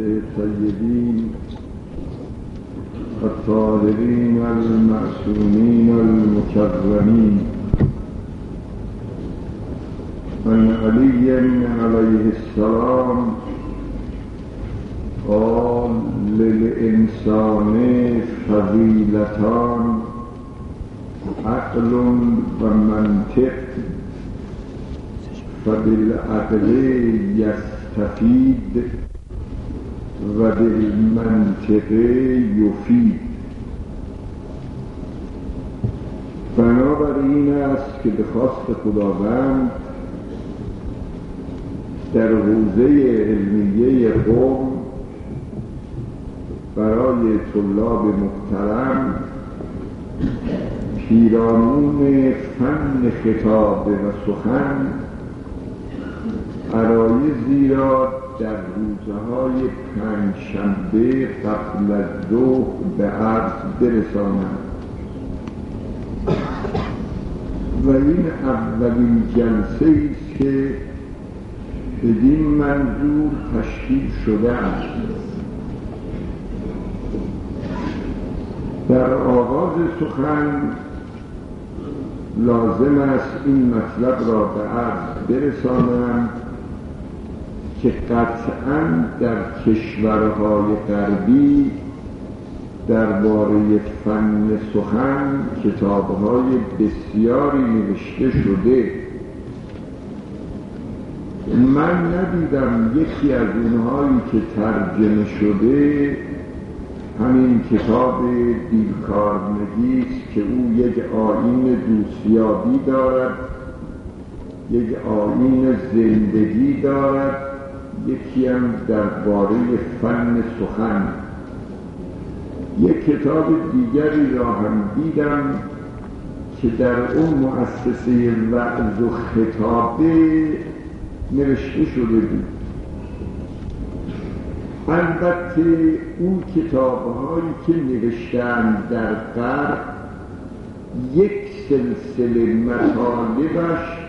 الطيبين الطاهرين المعصومين المكرمين عن علي عليه السلام قال للإنسان فضيلتان عقل ومنطق فبالعقل يستفيد. وبالمنطق يفيد بنابراین است که به خواست خداوند در حوزه علمیه قوم برای طلاب محترم پیرامون فن خطاب و سخن عرایزی را در روزه های پنجشنبه قبل از ظهر به عرض برسانم. و این اولین جلسه است که بدین منظور تشکیل شده است. در آغاز سخن لازم است این مطلب را به عرض برسانم. که قطعا در کشورهای غربی درباره فن سخن کتابهای بسیاری نوشته شده. من ندیدم یکی از اونهایی که ترجمه شده همین کتاب دیلکارنگی که او یک آین دوستیابی دارد یک آین زندگی دارد. یکی هم درباره فن سخن. یک کتاب دیگری را هم دیدم که در اون مؤسسه وعظ و خطابه نوشته شده بود. البته اون کتاب هایی که نوشتن در غرب یک سلسله مطالبش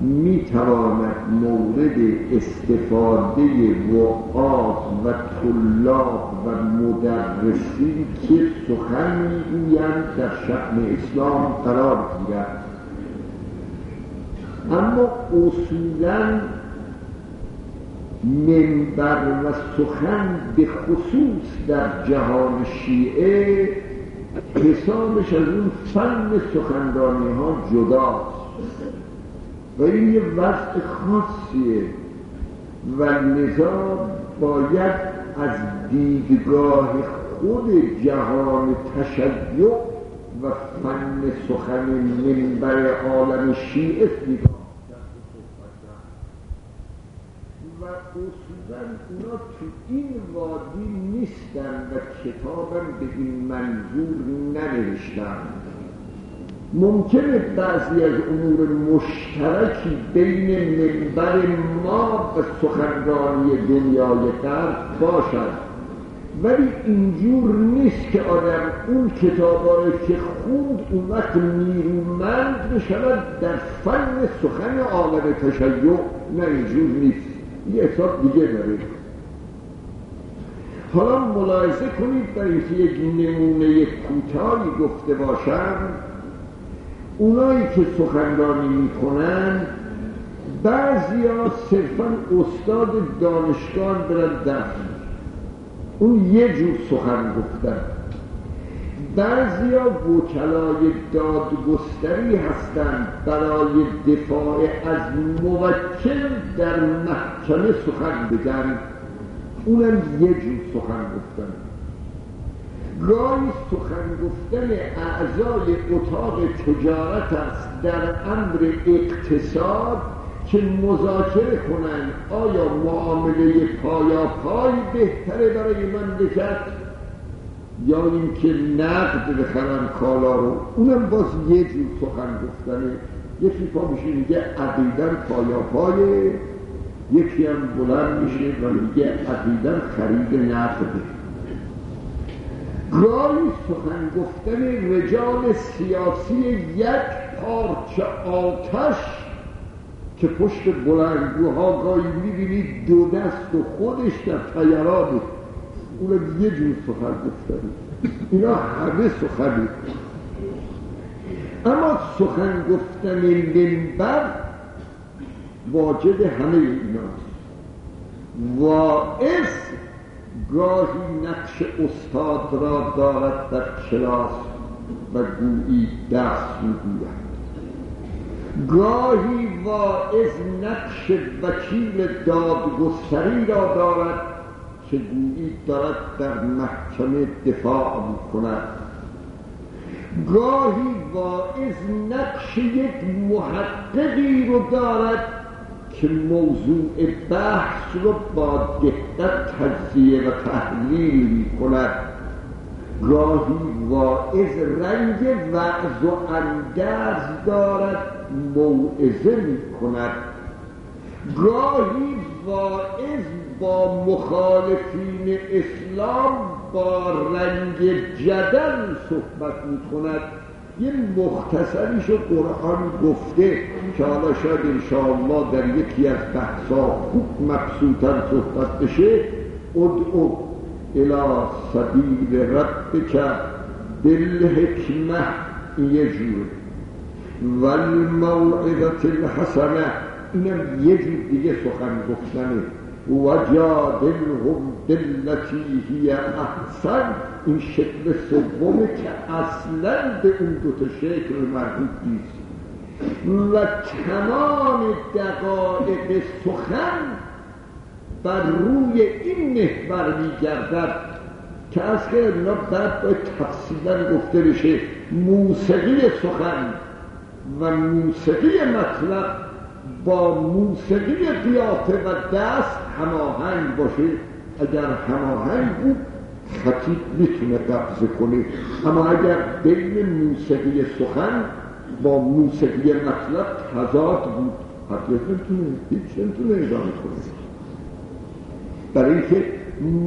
می‌تواند مورد استفاده وعاظ و طلاب و مدرسین که سخن می‌گویند در شأن اسلام قرار گیرد. اما اصولا منبر و سخن به خصوص در جهان شیعه حسابش از اون فن سخنرانی ها جداست. و این یه وقت خاصیه. و لذا باید از دیدگاه خود جهان تشیع و فن سخن منبر عالم شیعه نگاه و اصولا اونا تو این وادی نیستن و کتابم به این منظور ننوشتن ممکنه بعضی از امور مشترکی بین منبر ما و سخنرانی دنیای غرب باشد. ولی اینجور نیست که آدم اون کتابایی که خوند اون وقت نیرومند بشود در فن سخن عالم تشیع نه اینجور نیست. یه حساب دیگه داره. حالا ملاحظه کنید برای اینکه یک نمونه کوتاهی گفته باشم. اونایی که سخنرانی می‌کنن بعضی ها صرفا استاد دانشگاه برن دفن اون یه جور سخن گفتن. بعضی ها وکلای دادگستری هستند برای دفاع از موکل در محکمه سخن بگن. اونم یه جور سخن گفتن. گاهی سخن گفتن اعضای اتاق تجارت است در امر اقتصاد که مذاکره کنند. آیا معامله پایا پای بهتره برای مملکت؟ یا اینکه نقد بخرن کالا رو؟ اونم باز یه جور سخن گفتنه. یکی پا میشه میگه عقیدن پایا پایه یکی هم بلند میشه و میگه عقیدن خرید نقده گاهی سخن گفتن رجال سیاسی یک پارچه آتش که پشت بلندگوها گاهی می‌بینید دو دست و خودش در تیرانه اون یه جور سخن گفتن. اینا همه سخنی اما سخن گفتن منبر واجد همه ایناست. واعظ گاهی نقش استاد را دارد در کلاس و گویی دست می‌گوید. گاهی واعظ نقش وکیل دادگستری را دارد که گویی دارد در محکمه دفاع می‌کند. گاهی واعظ نقش یک محققی رو دارد که موضوع بحث رو با دقت تجزیه و تحلیل می کند گاهی واعظ رنگ وعظ و اندرز دارد موعظه می کند گاهی واعظ با مخالفین اسلام با رنگ جدل صحبت می کند یه مختصریشو قرآن گفته که حالا شاید انشاءالله در یکی از بحثا خوب مبسوطا صحبت بشه. ادعو الى سبیل ربک بالحکمه یه جور. والموعظت الحسنه اینم یه جور دیگه سخن گفتنه. وجادلهم بالتي هی احسن این شکل سومه که اصلا به اون دوتا شکل مربوط نیست. و تمام دقایق سخن بر روی این محور میگردد که از که اینا بعد باید تفصیلا گفته بشه موسیقی سخن و موسیقی مطلب با موسیقی قیافه و دست هماهنگ باشه اگر هماهنگ بود خطیب می‌تونه قبضه کنه. اما اگر بین موسیقی سخن با موسیقی مطلب تضاد بود خطیب نمی‌تونه هیچ نمی‌تونه ادامه کنه. برای اینکه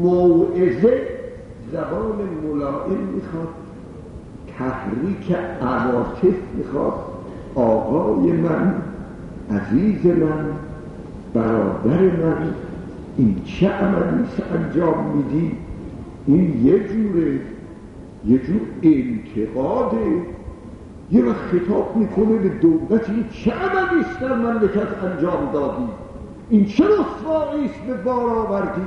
موعظه زبان ملائم می‌خواد تحریک عواطف می‌خواد. آقای من عزیز من برادر من این چه عملی انجام میدی؟ این یه جوره یه جور انتقاده یه وقت خطاب می‌کنه به دولت این چه عملی در مملکت انجام دادی؟ این چه رسوایی است به بار آوردی؟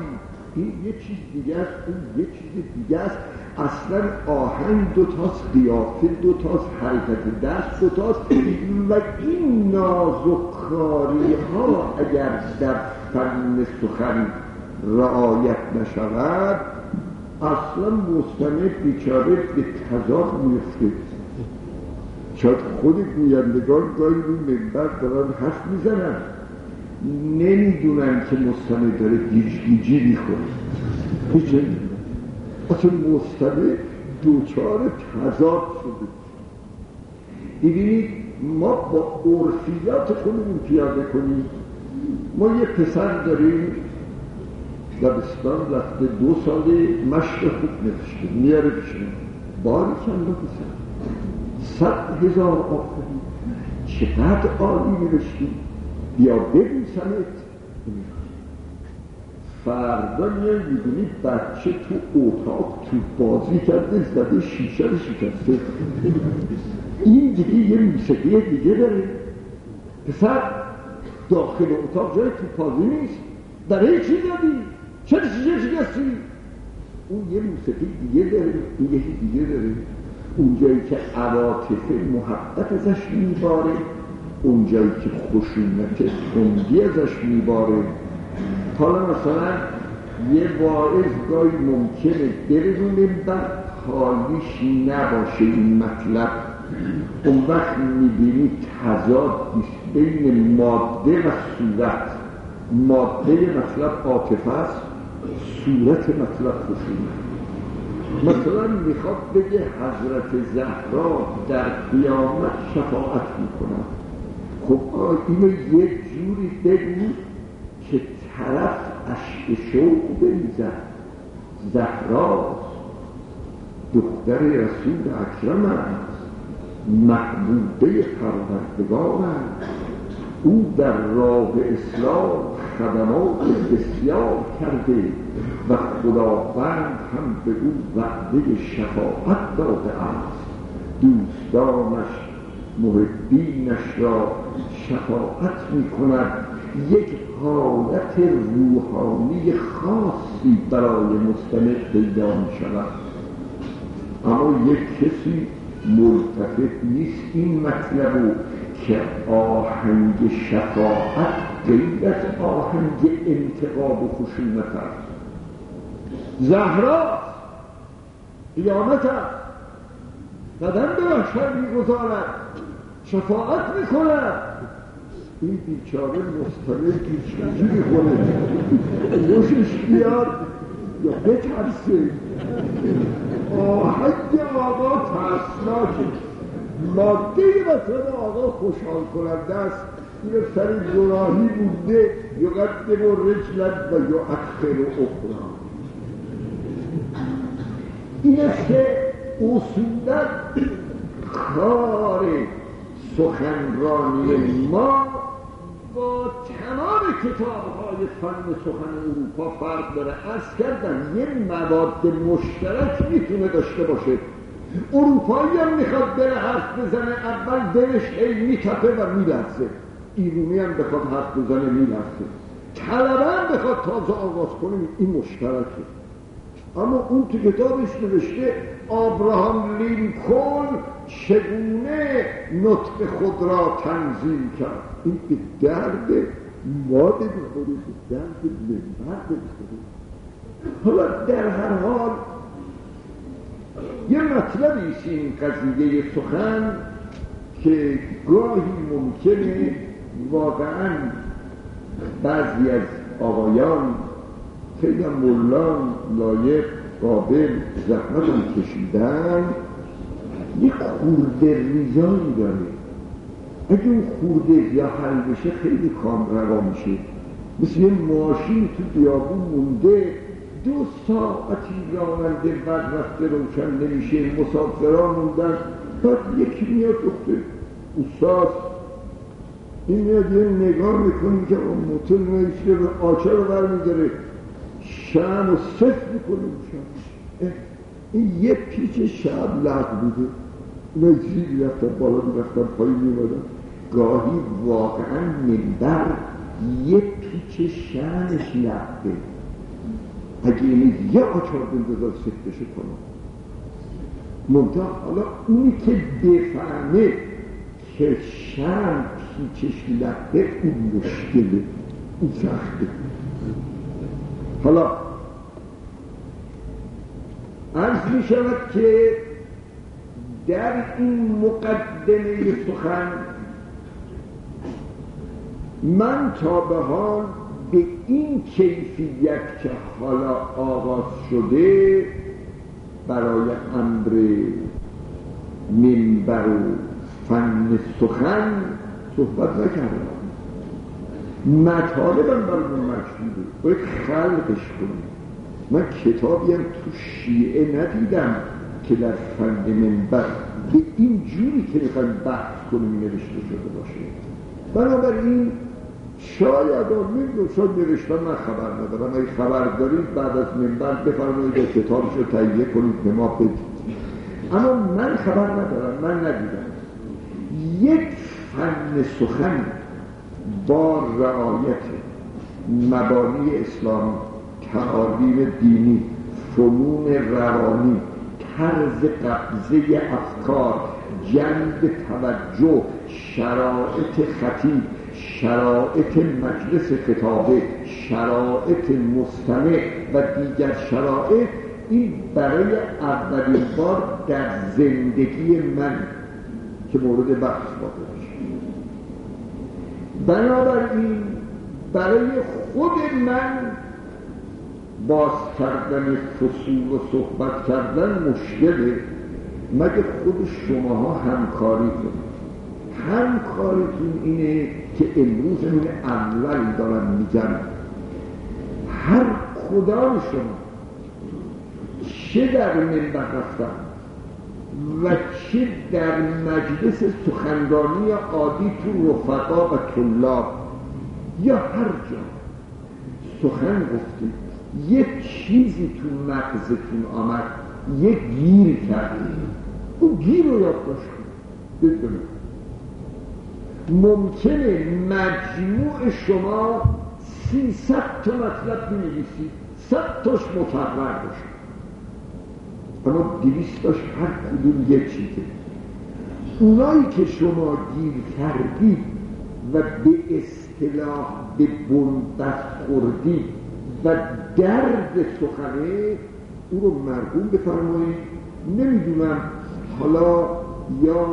این یه چیز دیگه است اون یه چیز دیگه است. اصلا آهنگ دوتاست قیافه دوتاست حرکت دست دوتاست و این نازکاری ها اگر در فن سخن رعایت نشود اصلا مستمع بیچاره به تضاد میفته شاید خود گویندگان گاهی روی منبر دارن حرف می‌زنن. نمی‌دونن که مستمع داره گیج گیجی می‌خوره اصلا مستمع دوچار تضاد شده. ببینید ما با عرفیات خودمون پیاده کنیم. ما یه پسر داریم دبستان رفته دو ساله مشق خوب نوشته میاره بشنه باری کلا پسر. صد هزار آفرین. چقدر عالی نوشتی. بیا ببوسمت فردا میای می‌بینی بچه تو اتاق تو بازی کرده زده شیشه رو شکسته. این دیگه یه موسیقی دیگه داره. پسر داخل اتاق جای تو بازی نیست. برای چی دادی؟ چرا شیشه شکستی؟ اون یه موسیقی دیگه داره. یکی دیگه داره. اونجایی که عواطف محبت ازش میباره اونجایی که خشونت تندی ازش میباره. حالا مثلا یه واعظ گاهی ممکنه بره رو منبر حالیش نباشه این مطلب. اون وقت می‌بینی تضاد بین ماده و صورت. ماده مطلب عاطفه است صورت مطلب خشونت. مثلا می‌خواد بگه حضرت زهرا در قیامت شفاعت می‌کنه خب اینو یه جوری بگو طرف اشک شوق بریزد زهراست دختر رسول اکرم است. محبوبه پروردگار است. او در راه اسلام خدمات بسیار کرده و خداوند هم به او وعده شفاعت داده است. دوستانش محبینش را شفاعت می کند یک حالت روحانی خاصی برای مستمع پیدا می شود. اما یک کسی ملتفت نیست این مطلب که آهنگ شفاعت غیر از آهنگ انتقاب و خشونت است. زهرا قیامت است. قدم به محشر می‌گذارد. شفاعت می‌کند. این بیچاره مستمر چجوری کنه روشش بیاد یا بترسه. آهنگ آقا ترسناکه. ماده مثلا آقا خوشحال کننده است. این سر گناهی بوده یقدم و رجلت و یؤخر اخرى این است که اصولا کار سخنرانی ما با تمام کتاب های فن سخن اروپا فرق داره. از کردن یه مواد مشترک می‌تونه داشته باشه. اروپایی هم می‌خواد بره حرف بزنه اول دلش هی میتپه و میلرزه. ایرونی هم بخواد حرف بزنه میلرزه. طلبه هم بخواد تازه آغاز کنه این مشترکه. اما اون تو کتابش نوشته آبراهام لینکن چگونه نطق خود را تنظیم کرد. این به درد ماده بخوره به درد منبر بخوره حالا در هر حال یه مطلبی است این قضیه سخن که گاهی ممکنه واقعا بعضی از آقایان خیلی ملان لایق قابل زحمت هم کشیدن یک خورده ریزایی داره. اگه اون خورده یا حل بشه خیلی کام روا میشه. مثل یه ماشین تو بیابون مونده دو ساعتی راننده بعد وقت روشن نمیشه مسافران موندن بعد یکی میاد دخته استاد این میاد یه نگاه می‌کنی که اون موتور نمیشه به آچه رو برمیداره. شم و صف می‌کنه شم این یه پیچ شب لغ بوده. اونا زیر رفتن بالا می‌رفتن پایین میمادن گاهی واقعا منبر یه پیچ شمش لغه اگه این یه آچار بندازن سفتش کنم منتها حالا اونی که بفهمه که شم پیچش لغه اون مشکله. اون سخته. حالا عرض می شود که در این مقدمه سخن من تا به حال به این کیفیت که حالا آغاز شده برای امر منبر و فن سخن صحبت نکردم. مطالبم برای مشهوده باید خلقش کنیم. من کتابی هم تو شیعه ندیدم که در فن منبر به این جوری که می‌خوایم بحث کنیم نوشته شده باشه. بنابراین شاید آمین شاید نوشتن من خبر ندارم. اگه خبر دارید بعد از منبر بفرمایید کتابش رو تهیه کنید به ما بدید. اما من خبر ندارم من ندیدم. یک فن سخن با رعایت مبانی اسلامی تعالیم دینی فنون روانی طرز قبضه افکار جنب توجه شرایط خطیب شرایط مجلس خطابه شرایط مستمع و دیگر شرایط این برای اولین بار در زندگی من که مورد بحث واقع بنابراین برای خود من باز کردن فصول و صحبت کردن مشکله مگه خود شماها همکاری کنید؟ همکاریتون اینه که امروز این اول دارم میگم. هر کدام شما چه در منبر رفتن و چه در مجلس سخنرانی عادی تو رفقا و طلاب؟ یا هر جا. سخن گفتید یک چیزی تو مغزتون آمد. یک گیر کردید اون گیر رو یادداشت کنید ممکنه مجموع شما سیصد تا مطلب بنویسید. صد تاش مفرر باشه. اما دویستاش هر کدوم یک چیزه. اونایی که شما گیر کردید و به اصطلاح به بندست خوردید و درد سخنه او رو مرگون بفرمایید. نمی‌دونم حالا یا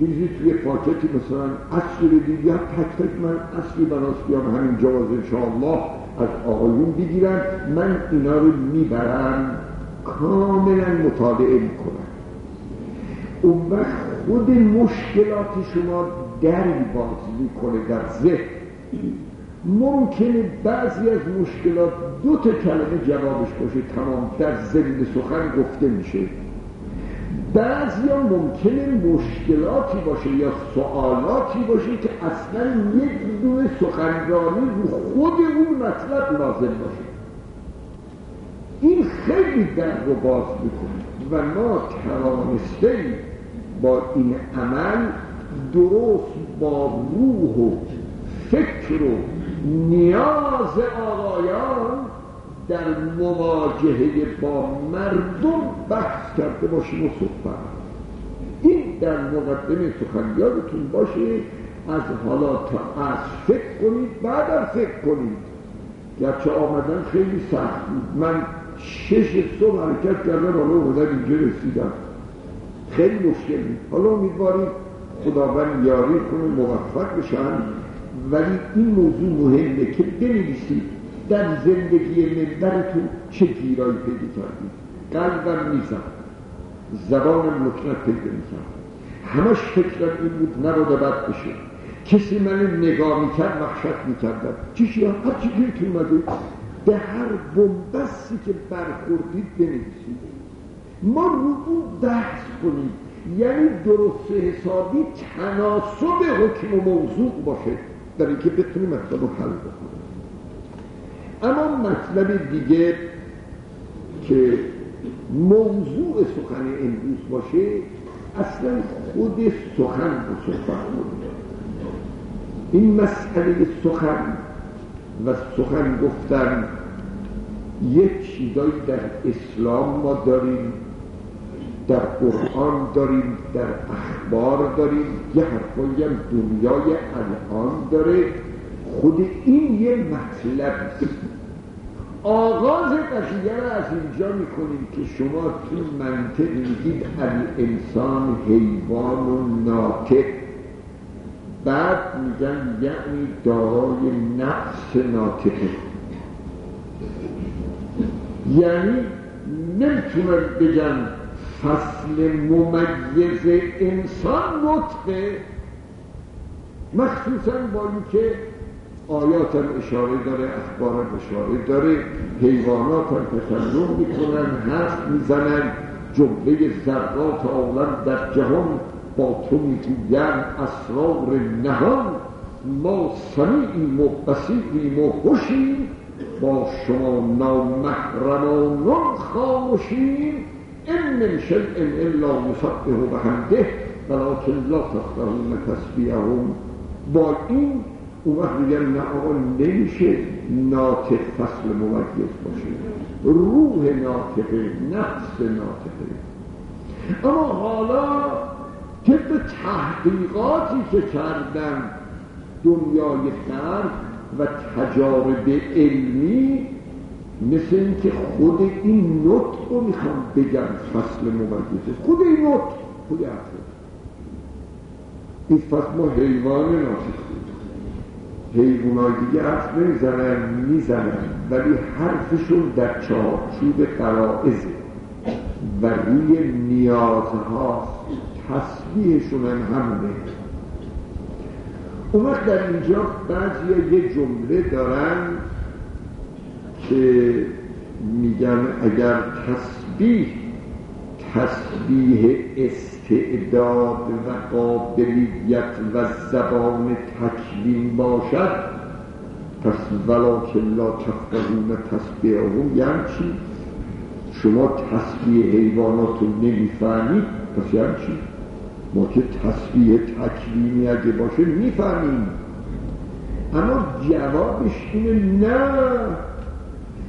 بریزید توی پاکتی مثلا اصل بدید یا تک تک من اصلی براست بیام همین جواز انشاءالله از آقایون بگیرم. من اینا رو می‌برم. کاملا مطالعه می‌کنم اون وقت خود مشکلات شما دری باز می‌کنه در ذهن. ممکنه بعضی از مشکلات دو تا کلمه جوابش باشه تمام در ضمن سخن گفته میشه. بعضی ها ممکنه مشکلاتی باشه یا سوالاتی باشه که اصلا یک دونه سخنرانی رو خود اون مطلب لازم باشه. این خیلی در رو باز می‌کنه. و ما توانسته با این عمل درست با روح و فکر و نیاز آقایان در مواجهه با مردم بحث کرده باشیم و صحبت این در مقدمه سخن باشه از حالا تا از فکر کنید بعد فکر کنید. گرچه آمدن خیلی سخت بود. من شش صبح حرکت کردم حالا اومدن اینجا رسیدم. خیلی مشکل بود. حالا امیدواریم خداوند یاری کنه موفق بشن. ولی این موضوع مهمه که بنویسید در زندگی منبرتون چه گیرایی پیدا کردید. قلبم میزم زبانم لکنت پیدا میزم همش فکرم این بود نباید بد بشه. کسی من نگاه می‌کرد وحشت می‌کردم. چیشی هر چی که اومده. به هر بومبستی که برخوردید بنویسید. ما رو اون بحث کنیم. یعنی درست حسابی تناسب حکم و موضوع باشه در اینکه بتونیم مطلب رو حل بکنیم. اما مطلب دیگه که موضوع سخن امروز باشه اصلا خود سخن رو صحبت این مسئله سخن و سخن گفتن یک چیزایی در اسلام ما داریم در قرآن داریم در اخبار داریم یه حرفایی هم دنیای الان داره. خود این یه مطلب آغاز قضیه را از اینجا می‌کنیم که شما تو منطق میگید انسان حیوان و ناطق. بعد میگن یعنی دارای نفس ناطقه. یعنی نمی‌تونن بگن فصل ممیز انسان نطقه. مخصوصا با اینکه آیات هم اشاره داره اخبار اشاره داره حیوانات هم تکلم می‌کنن هست می‌زنن جمله ذرات عالم در جهان با تو می‌گویند اسرار نهان ما سمیعیم و بسیعیم و خوشیم با شما نامحرمانان خاموشیم. این من شیء الا یسبح بحمده ولکن لا تفقهون تسبیحهم. با این اون وقت میگن نه آقا نمیشه ناطق فصل موجز باشه. روح ناطقه نفس ناطقه اما حالا به تحقیقاتی که کردن دنیای غرب و تجارب علمی مثل اینکه خود این نطق رو می‌خوام بگم فصل مبدیزه خود این نطق خود حرفه این فصل ما حیوان ناطق حیوانای دیگه حرف نمی‌زنن می‌زنن ولی حرفشون در چارچوب قرائزه و روی نیازها تصویحشون هم همونه اون وقت در اینجا بعضی یه جمله دارن که میگن اگر تسبیح تسبیح استعداد و قابلیت و زبان تکلیم باشد پس ولکن لا تفقهون تسبیحهم یعنی چی؟ شما تسبیح حیوانات رو نمی‌فهمید پس یعنی چی؟ ما که تسبیح تکلیمی اگه باشه می‌فهمیم. اما جوابش اینه نه.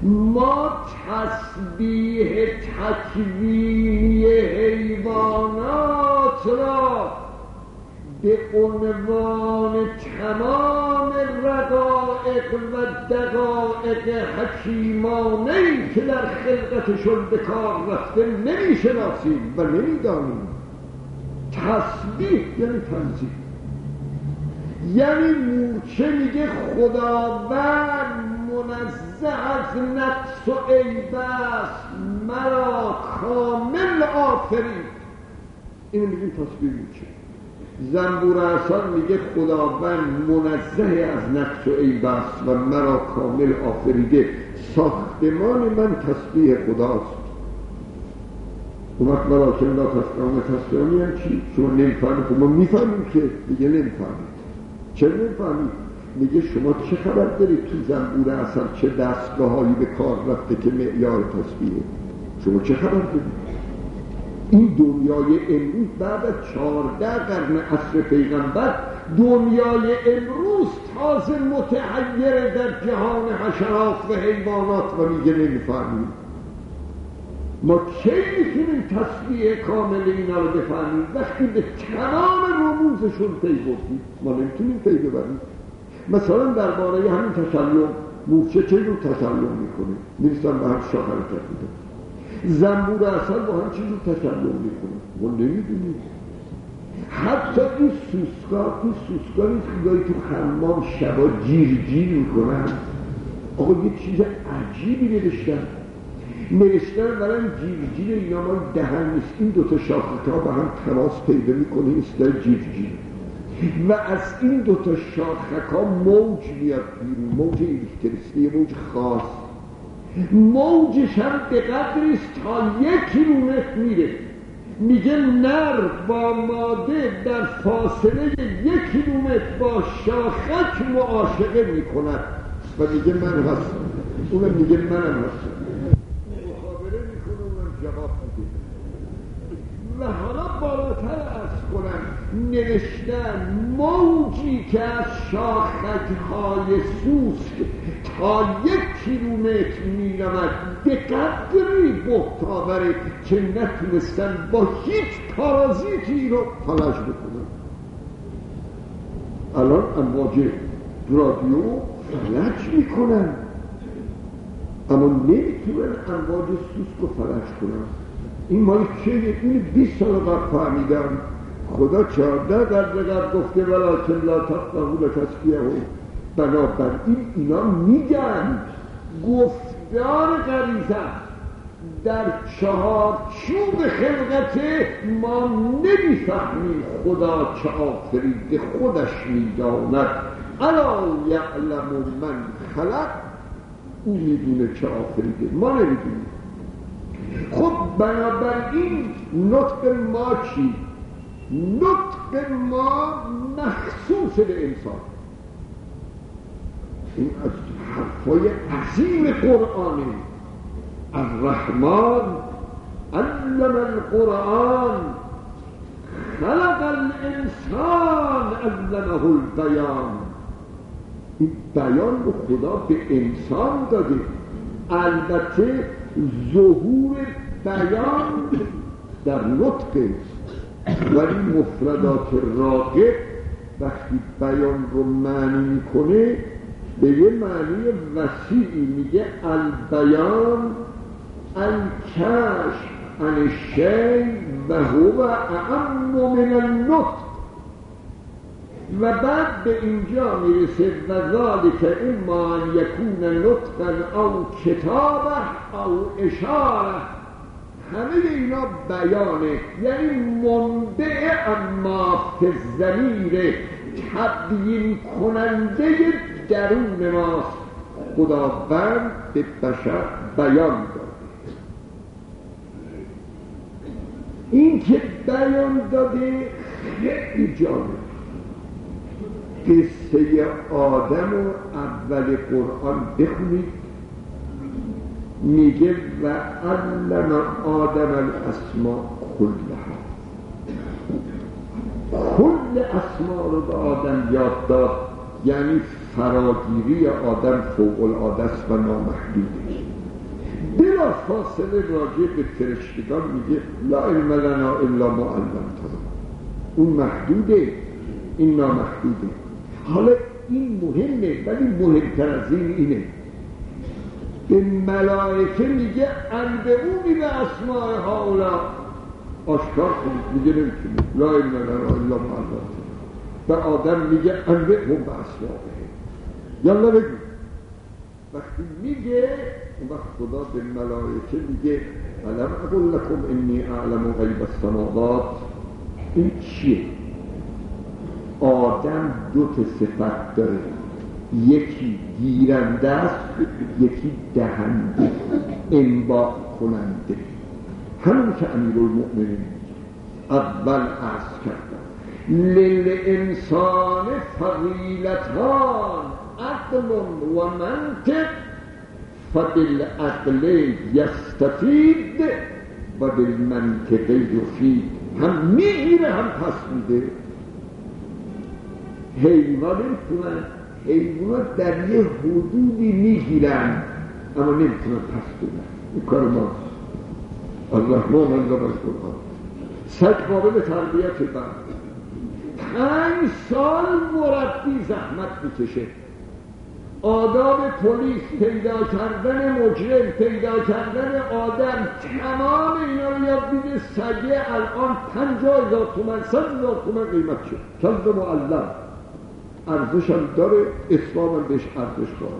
ما تسبیح تکوینی حیوانات را به عنوان تمام رقائق و دقائق حکیمانه که در خلقتشون به کار رفته نمی‌شناسیم و نمی‌دانیم. تسبیح یعنی تنظیم یعنی مورچه میگه خداوند منزه از نفس و عیب است مرا کامل آفرید اینو میگیم تسبیح مورچه زنبور احسان میگه خداوند منزه از نقص و عیب و مرا کامل آفریده. ساختمان من تسبیح خداست. وقت مراکم لا تفقهون تسبیحانی هم چی؟ شما نمی‌فهمید. خب ما می‌فهمیم که دیگه نمی‌فهمید. چرا نمی‌فهمید؟ میگه شما چه خبر دارید تو زنبور اصلا چه دستگاه هایی به کار رفته که معیار تسبیحه شما چه خبر دارید؟ این دنیای امروز بعد از چهارده قرن عصر پیغمبر دنیای امروز تازه متحیر در جهان حشرات و حیوانات و میگه نمی‌فهمیم ما کی می‌تونیم تصویه کامل اینا رو بفهمیم؟ وقتی به تمام رموزشون پی بردیم. ما نمی‌تونیم پی ببریم. مثلا درباره همین تسلم مورچه چه رو تسلم می‌کنه؟ می‌رسن به هم شاه حرکت زنبور اصل با هم چیز رو تسلم می‌کنه؟ ما نمی‌دونیم. حتی این سوسکا این سوسکا این تو خمام شبا جیر جیر می‌کنن. آقا یه چیز عجیبی نوشتن. نوشتن برای جیر جیر اینا ما دهن نیست این دوتا شاخه ها به هم تماس پیدا می‌کنه این جیر جیر و از این دوتا شاخک ها موج میاد بیرون موج الکتریستی موج خاص. موجش هم به قدریست تا یک کیلومتر میره. میگه نر با ماده در فاصله یک کیلومتر با شاخک معاشقه می‌کند. و میگه من هستم. اونم میگه منم هستم مخابره می‌کنه اونم جواب میده و حالا بالاتر از کنم نوشتن موجی که از شاخک های سوسک تا یک کیلومتر می رود به قدری بهتاوره که نتونستن با هیچ پارازیتی رو فلج بکنن الان امواج رادیو فلج می‌کنن اما نمی‌تونن امواج سوسک رو فلج کنن. این مال چه؟ این 20 سال قبل فهمیدم. خدا چهارده در دقیق گفته ولیکن لا تفقهون تسبیحه بنابراین اینا میگن گفتار غریزه در چهار چوب خلقت ما نمی‌فهمیم خدا چه آفریده خودش می‌داند. الا یعلم من خلق. او می‌دونه چه آفریده. ما نمی‌دونیم. خب بنابراین نطق ما چی؟ نطق ما مخصوص به انسان. این از حرفای عظیم قرآنه الرحمن علم القرآن. خلق الانسان علمه البیان. این بیان رو خدا به انسان داده. البته ظهور بیان در نطق ولی مفردات راقب وقتی بیان رو معنی می‌کنه به یه معنی وسیعی میگه البیان الکش عن شی و هو اعم من النطق و بعد به اینجا می‌رسه و ذالک اما ان یکون نطقا او کتابه او اشاره. همه اینا بیانه یعنی منبع اما زمیر تبیین کننده درون ماست. خداوند به بشر بیان داد این که بیان داده خیلی جالب. قصه آدم و اول قرآن بخونید. میگه و علم آدم الاسماء کلها. کل اسما رو به آدم یاد داد یعنی فراگیری آدم فوق العاده و نامحدوده. بلا فاصله راجع به فرشتگان میگه لا علم لنا الا ما علمتنا. اون محدوده این نامحدوده. حالا این مهمه ولی مهمتر از این اینه به ملائکه میگه انبعونی به اسماء هاولا آشکار کنید میگه نمی‌تونه لا لنا الا علمتنا به آدم میگه انبعون به اسماء یالا بگو. وقتی میگه اون وقت خدا به ملائکه میگه علم اقول لکم انی اعلم غیب السماوات؟ این چیه؟ آدم دو تا صفت داره. یکی گیرنده است یکی دهنده انباع کننده. همون که امیر المؤمنین اول عرض کردم. للانسان فضیلتان عقل و منطق فبالعقل یستفید و بالمنطق یفید هم می‌گیره هم پس میده. حیوان نمی‌تونن حیوانات در یه حدودی می‌گیرن. اما نمی‌تونن پس بدن. این کار ما. الرحمن الله قرآن سگ قابل تربیت بعد پنج سال مربی زحمت می‌کشه. آداب پلیس پیدا کردن مجرم پیدا کردن آدم تمام اینا رو یاد میده. سگه الان پنجاه هزار تومن صد هزار تومن قیمت شد. کلب معلم ارزش هم داره اسلام هم بهش ارزش داره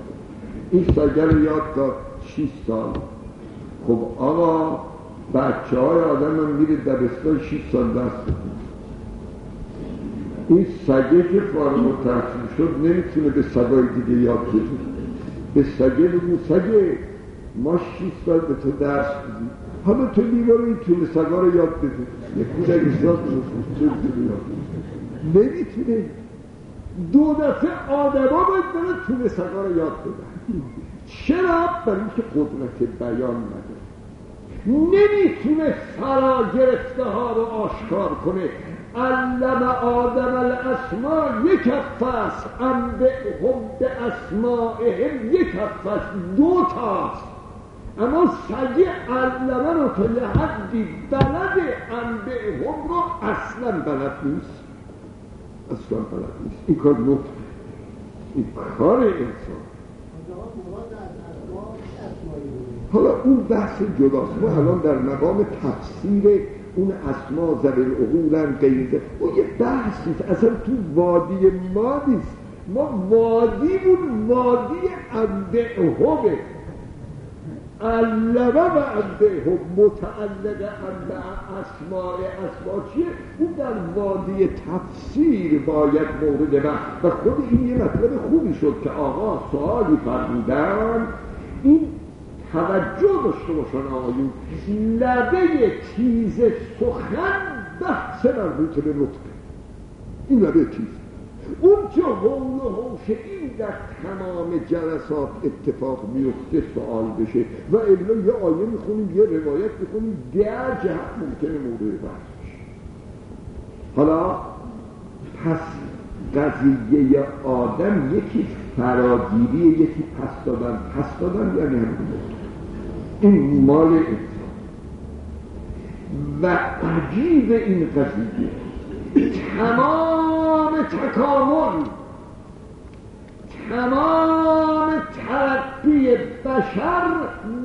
این سگه رو یاد داد 6 سال. خب آقا بچه های آدم هم میره دبستان 6 سال دست این سگه که فارغ تحصیل شد نمی‌تونه به سگای دیگه یاد بده. به سگه بگو سگه ما شیست سال به تو درس بدیم حالا تو دیوار این طول سگا رو یاد بده. یک کودک ایستاد نمی‌تونه. دو دفعه آدما باید برن طول سگا رو یاد بدن. چرا؟ برای اینکه قدرت بیان نداره نمی‌تونه فرا گرفته ها رو آشکار کنه. علم آدم الاسما یک است. انبئهم به اسمائهم یک است. دو تاست اما سگی علمه رو تا یه حدی بلد انبئهم رو اصلا بلد نیست. اصلا بلد نیست. این کار نطقه این کار انسان. حالا اون بحث جداست. ما الان در مقام تفسیر اون اسما زبل اقولن غیر اون یه بحث نیست. اصلا تو وادی ما نیست. ما وادی بود وادی همه. علمه و هم متعلق انده اسماء اسما چیه؟ اون در وادی تفسیر باید مورد بحث و خود این یه مطلب خوبی شد که آقا سوالی فرمودن. این توجه داشته باشن آقایون. لبه تیز سخن بحث مربوط به نطقه. این لبه تیز اون که حول و حوش این در تمام جلسات اتفاق میفته سوال بشه. و الا یه آیه می‌خونیم یه روایت می‌خونیم در جهت ممکنه مورد بحث حالا پس قضیه آدم یکی فراگیری یکی پس دادن. پس دادن یعنی همین این مال انسان. و عجیب این قضیه. تمام تکامل تمام ترقی بشر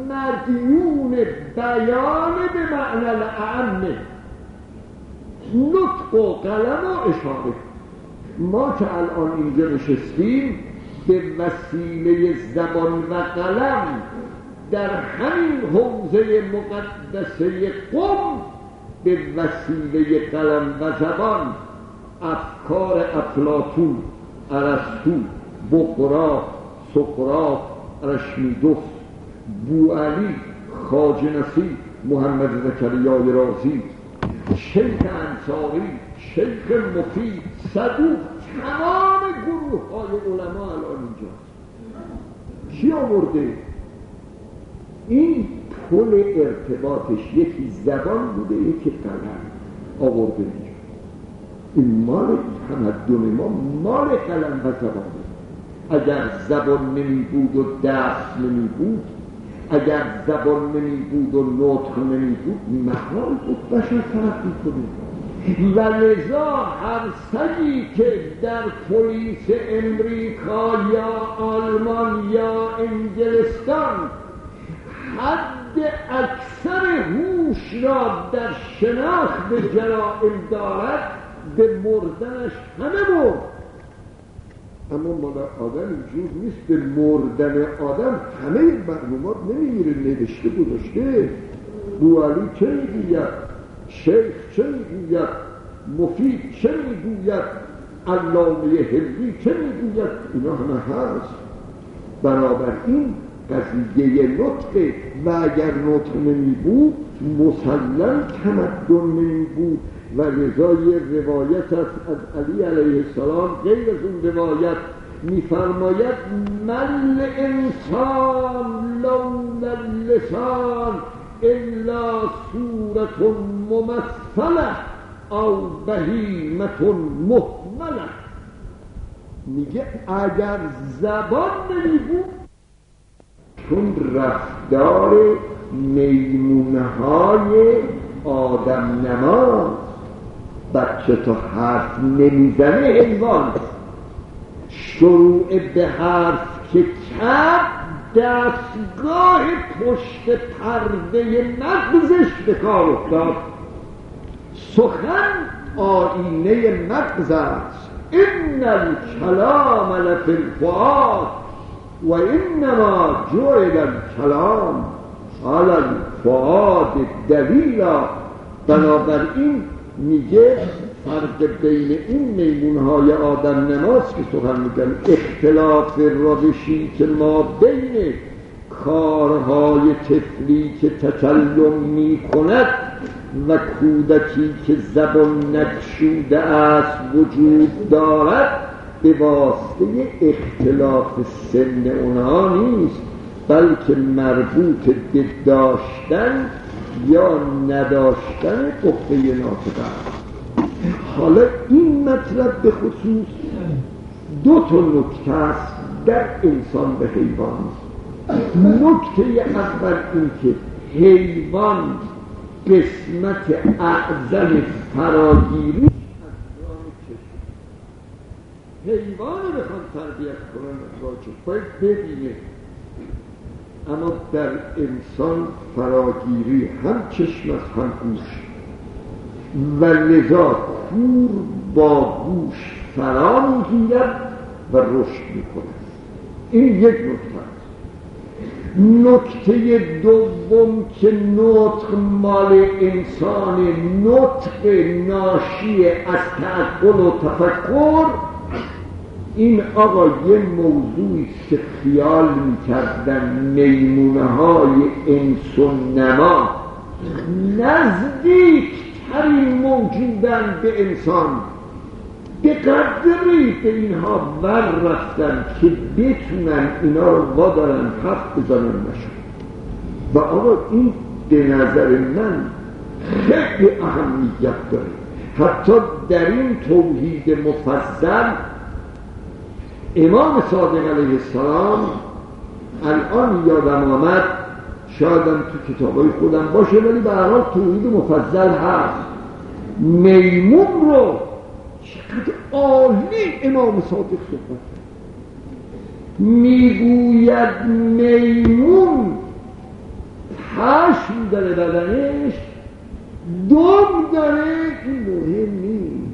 مدیون بیان به معنی الاعمه نطق و قلم و اشاره. ما که الان اینجا نشستیم به وسیله زبان و قلم در همین حوزه مقدسه قم به وسیله قلم و زبان افکار افلاتون ارسطو بقرا سقراط رشمیدس بوعلی خاجنسی محمد زکریای رازی شیخ انصاری شیخ مفید صدوق تمام گروه های علما الان اینجا کی آورده؟ این پل ارتباطش یکی زبان بوده یکی قلم آورده اینجا این مال تمدن ما مال قلم و زبانه اگر زبان نمی بود و دست نمی بود اگر زبان نمی بود و نطق نمی بود محال بود بشر ترقی کنه و لذا هر سگی که در پلیس امریکا یا آلمان یا انگلستان حد اکثر هوش را در شناخت جرائم دارد به مردنش همه مرد. اما مال آدم اینجور نیست به مردن آدم همه معلومات نمیمیره نوشته گذاشته. بوالی چه می‌گوید؟ شیخ چه می‌گوید؟ مفید چه می‌گوید؟ علامه هلوی چه می‌گوید؟ اینا همه هست. بنابراین قضیه نطقه و اگر نطق نمی بود مسلم تمدن نمی بود و رضای روایت است از علی علیه السلام غیر از اون روایت میفرماید من انسان لولا اللسان الا صورت ممثله او بهیمت محمله میگه اگر زبان نمی بود چون رفتار میمونه های آدم نماز. بچه تا حرف نمی‌زنه حیوان. شروع به حرف که کرد دستگاه پشت پرده مغزش به کار افتاد. سخن آینه مغز است. این الکلام لفی و انما جعل الکلام على الفؤاد دلیلا بنابراین میگه فرق بین این میمون های آدم نماز که سخن میگن اختلاف روشی که ما بین کارهای طفلی که تکلم می‌کند و کودکی که زبان نکشوده است وجود دارد به واسطه اختلاف سن اونها نیست بلکه مربوط به داشتن یا نداشتن قفه ناطقه حالا این مطلب به خصوص دو تا نکته است در انسان به حیوان نکته اول این که حیوان قسمت اعظم فراگیری حیوان بخوان تربیت کنن راجع باید ببینه اما در انسان فراگیری هم چشم است هم گوش. و لذا کور با گوش فرا می‌گیرد و رشد می‌کند. این یک نکته نکته دوم که نطق مال انسان نطق ناشی از تعقل و تفکر این آقا یه موضوعی که خیال می‌کردن میمونه های انس و نما نزدیک ترین موجودن به انسان. به قدری به اینها ور رفتن که بتونن اینا رو وادارن حرف بزنن نشن. و آقا این به نظر من خیلی اهمیت داره. حتی در این توحید مفضل امام صادق علیه السلام الان یادم آمد شایدم تو کتابای خودم باشه ولی به حال توحید مفضل هست. میمون رو چقدر عالی امام صادق صحبت می‌گوید میمون پشم داره بدنش دم داره این مهم نیست.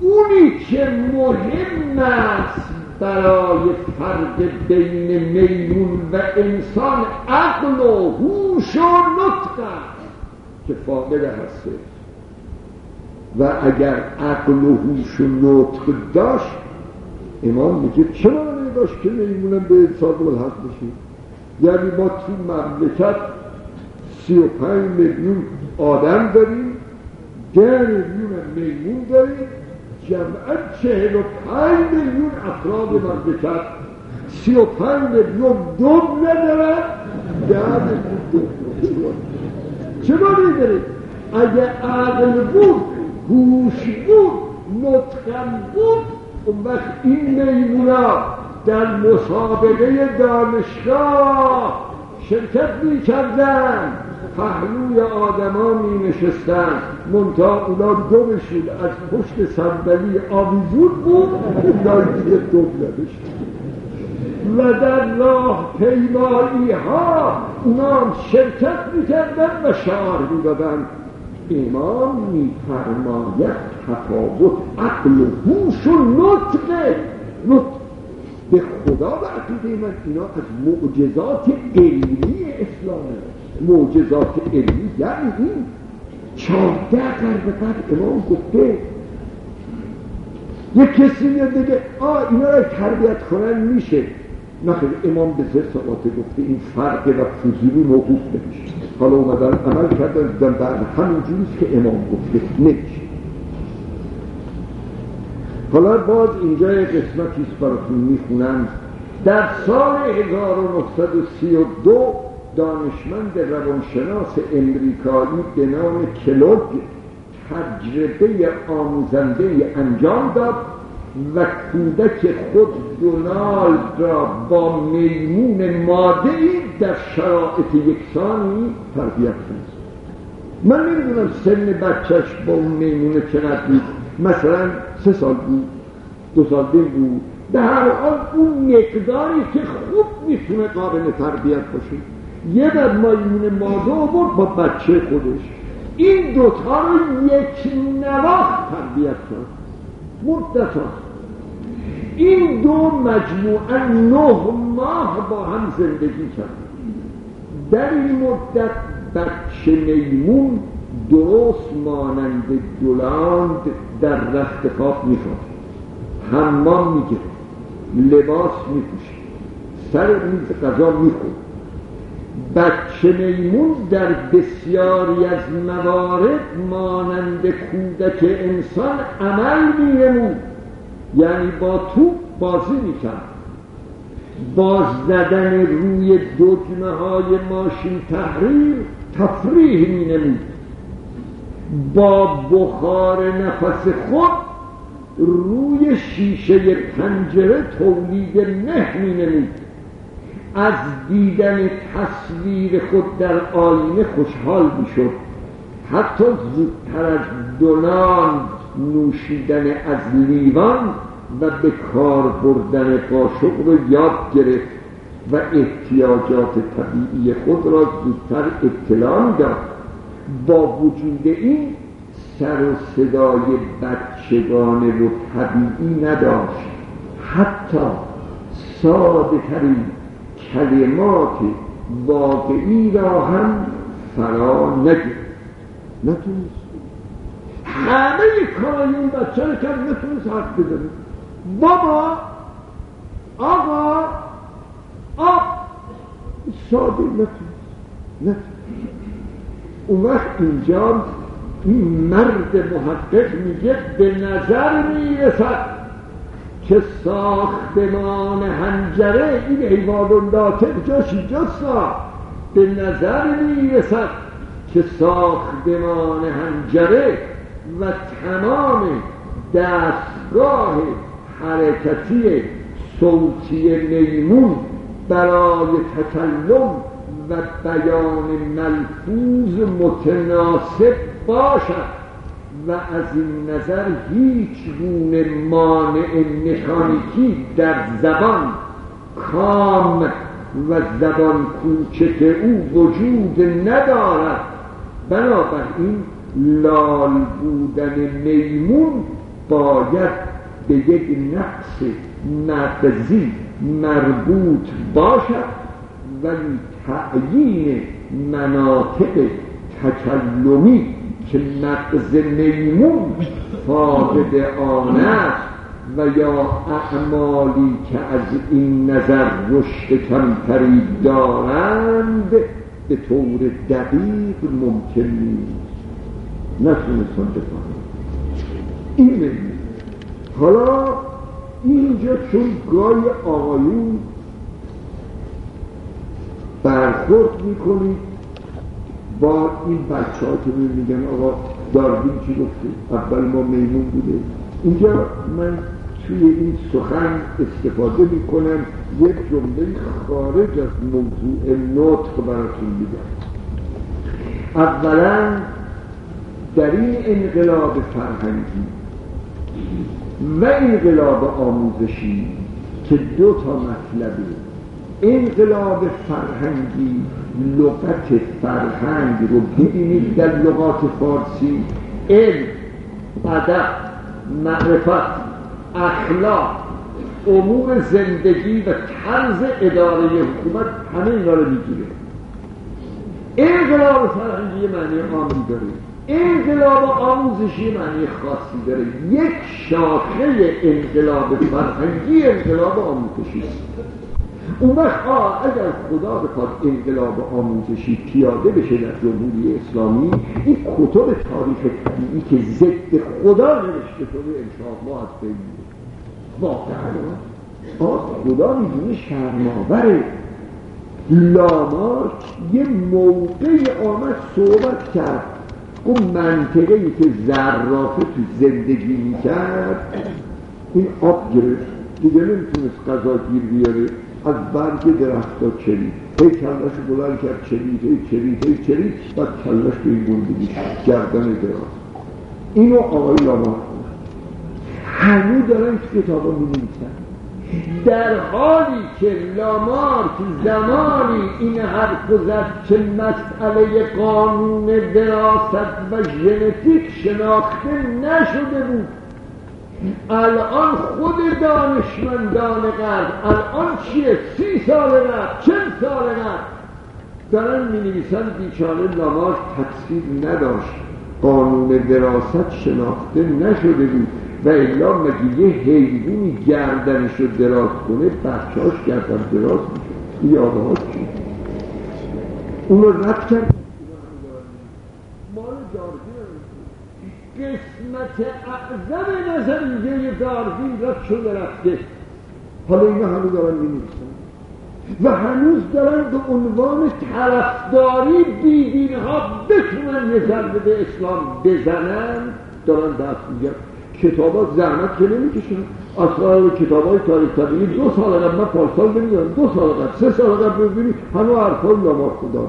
اونی که مهم است برای فرق بین میمون و انسان عقل و هوش و نطق که فاقد هسته و اگر عقل و هوش و نطق داشت امام میگه چرا داشت که میمونم به انسان ملحق بشیم؟ یعنی ما تو مملکت سی و پنج میلیون آدم داریم ده میلیون میمون داریم جمعا چهل و پنج میلیون افراد مملکت سی و پنج میلیون دوم ندارن. چه باری داریم اگه عقل بود هوش بود نطقم بود اون وقت این میمونا در مسابقه دانشگاه شرکت می کردن پهلوی آدما می نشستن. منتها اونا دومشون از پشت صندلی آویزون بود. اونا دیگه دوم و در راه پیمایی ها اونا شرکت می‌کردن و شعار می‌دادن. امام میفرماید تفاوت عقل و هوش و نطقه نطق به خدا و عقیده من اینا از معجزات علمی اسلامه. معجزات علمی یعنی این چهارده قرن قبل امام گفته یک کسی میاد دیگه آه اینا رو تربیت کنن میشه. نخیر امام به سه ساعت گفته این فرق و فضولی موقوف نمیشه. حالا اومدن عمل کردن دیدن بعد جوریست که امام گفته نمیشه. حالا باز اینجا یک قسمتیست براتون می‌خونم. در سال 1932 دانشمند روانشناس امریکایی به نام کلوگ تجربه آموزنده انجام داد و کودک خود دونالد را با میمون ماده در شرایط یکسانی تربیت کرد. من نمی‌دونم سن بچهش با اون میمونه چقدر بود. مثلا سه سال بود دو سال بود. به هر حال اون مقداری که خوب می‌تونه قابل تربیت باشه. یه میمون ماده آورد با بچه خودش. این دوتا رو یک نواخت تربیت کرد. مدت این دو مجموعه نه ماه با هم زندگی کرد. در این مدت بچه میمون درست مانند دلاند در رخت خواب می‌خواد. حمام میگه لباس میپوشه. سر میز غذا می‌خورد بچه میمون در بسیاری از موارد مانند کودک انسان عمل مینمود. یعنی با تو بازی می‌کرد. باز زدن روی دکمه های ماشین تحریر تفریح مینمود. با بخار نفس خود روی شیشه پنجره تولید مه مینمود. از دیدن تصویر خود در آینه خوشحال می‌شد. حتی زودتر از دونان نوشیدن از لیوان و به کار بردن قاشق رو یاد گرفت و احتیاجات طبیعی خود را زودتر اطلاع داد با وجود این سر و صدای بچگانه و طبیعی نداشت. حتی ساده ترین کلمات واقعی را هم فرا نگرفت نتونست. همه کارای اون بچه رو کرد نتونست حرف بزنه. بابا آقا آب. ساده نتونست. نتونست. اون وقت اینجا این مرد محقق میگه به نظر می‌رسد که ساختمان هنجره این حیوان ناطق جاش اینجا به نظر می‌رسد که ساختمان هنجره و تمام دستگاه حرکتی صوتی میمون برای تکلم و بیان ملفوظ متناسب باشد. و از این نظر هیچ گونه مانع مکانیکی در زبان کام و زبان کوچک او وجود ندارد. بنابراین لال بودن میمون باید به یک نقص مغزی مربوط باشد ولی تعیین مناطق تکلمی که مغز میمون فاقد آن است و یا اعمالی که از این نظر رشد کمتری دارند به طور دقیق ممکن نیست. نتونستن بفهمن این حالا اینجا چون گای آقایون برخورد می‌کنید با این بچه ها که میگن آقا داروین چی گفته؟ اول ما میمون بوده. اینجا من توی این سخن استفاده می‌کنم یک جمله خارج از موضوع نطق براتون میگم. اولا در این انقلاب فرهنگی و انقلاب آموزشی که دو تا مطلبه انقلاب فرهنگی لغت فرهنگ رو ببینید در لغات فارسی. علم ادب معرفت اخلاق امور زندگی و طرز اداره حکومت همه اینا رو می‌گیره. انقلاب فرهنگی معنی عامی داره. انقلاب آموزشی معنی خاصی داره. یک شاخه انقلاب فرهنگی انقلاب آموزشی است. اون وقت اگر خدا بخواد انقلاب آموزشی پیاده بشه در جمهوری اسلامی این کتب تاریخ طبیعی که ضد خدا نوشته شده انشاءالله از بین واقعا. خدا می‌دونه شرماوره لامار یه موقعی آمد صحبت کرد. اون منطقه ای که زرافه تو زندگی می‌کرد این آب گرفت. دیگه نمی‌تونست غذا گیر بیاره. از برگ درخت ها چرید هی کلش بلند کرد چرید هی چرید هی چرید بعد کلش به این بندگی گردن دراز اینو آقای لامار هنو دارن که کتاب ها در حالی که لامارک زمانی این حرف زد که مسئله قانون دراست و ژنتیک شناخته نشده بود. الان خود دانشمندان غرب الان چیه؟ سی سال قبل چند سال قبل دارن می نویسن بیچاره لامارک تفسیر نداشت. قانون دراست شناخته نشده بود و الا مگه یه حیوانی گردنش رو دراز کنه بچهاش گردن دراز میشه. یاده ها چی؟ اون رو رد کرد مال داروین قسمت اعظم نظریه داروین رد شده رفته. حالا اینا هنوز دارن می و هنوز دارن به عنوان طرفداری بیدین ها بتونن یه ضربه به اسلام بزنن. دارن دست میگن. کتابات زحمت که نمی‌کشن. اصلا کتاب های تاریخ طبیعی دو سال قبل من پارسال بمیدم دو سال قبل سه سال قبل ببینید همه حرفا لامار خدا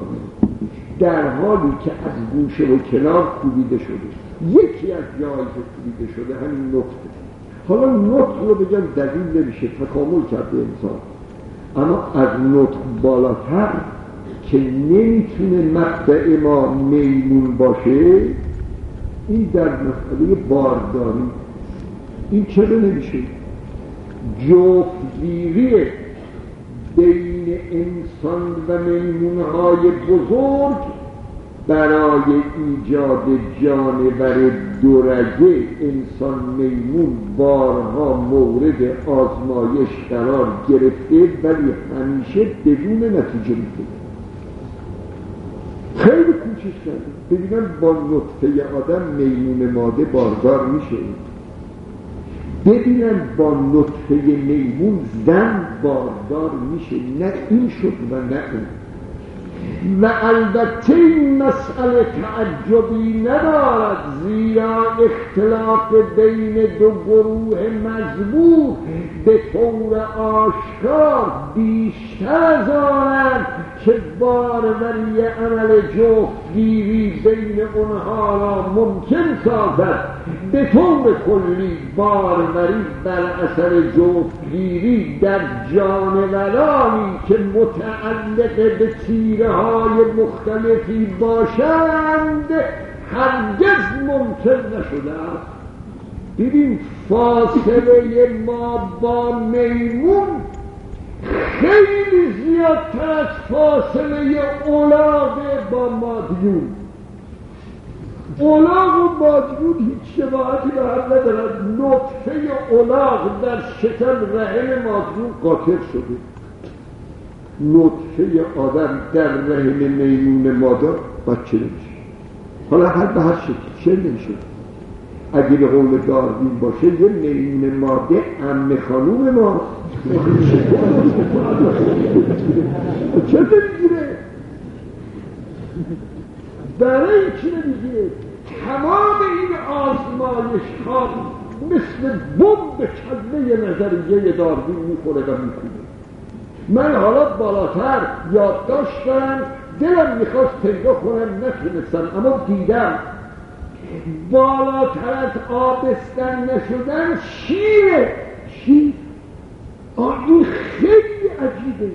در حالی که از گوشه و کنار کوبیده شده. یکی از جایی که شده همین نقطه. حالا نطق رو بگم دلیل نمیشه تکامل کرده انسان. اما از نطق بالاتر که نمی‌تونه مقطع ما میمون باشه این در مسئله بارداری. این چرا نمیشه؟ جفتگیری بین انسان و میمونهای بزرگ برای ایجاد جانور دورگه انسان میمون بارها مورد آزمایش قرار گرفته ولی همیشه بدون نتیجه میده خیلی کوشش کرده ببینم با نطفه آدم میمون ماده باردار میشه. ببینن با نطفه میمون زن باردار میشه. نه این شد و نه اون. و البته این مسئله تعجبی ندارد زیرا اختلاف بین دو گروه مجبور به طور آشکار بیشتر از که باروری عمل جفتگیری بین اونها را ممکن سازد. به طور کلی باروری بر اثر جفتگیری در جانورانی که متعلق به تیره های مختلفی باشند هرگز ممکن نشده ببین فاصله ما با میمون خیلی زیادتر از فاصله اولاغ با مادیون اولاغ و مادیون هیچ شباهتی به هم ندارد. نطفه اولاغ در شکم رحم مادیون قاطر شده. نطفه آدم در رحم میمون مادر بچه نمیشه. حالا هر به هر شکل. چه میشه اگه به قول داروین باشه یه میمون ماده ام خانوم ما چه می‌گیره برای چی نمی‌گیره تمام این آزمایش ها مثل بمب کله نظریه داروین می‌خوره و می‌کنه من حالا بالاتر یادداشت دارم دلم می‌خواست پیدا کنم نتونستم اما دیدم بالاتر از آبستن نشدن شیره. شیر این خیلی عجیبه.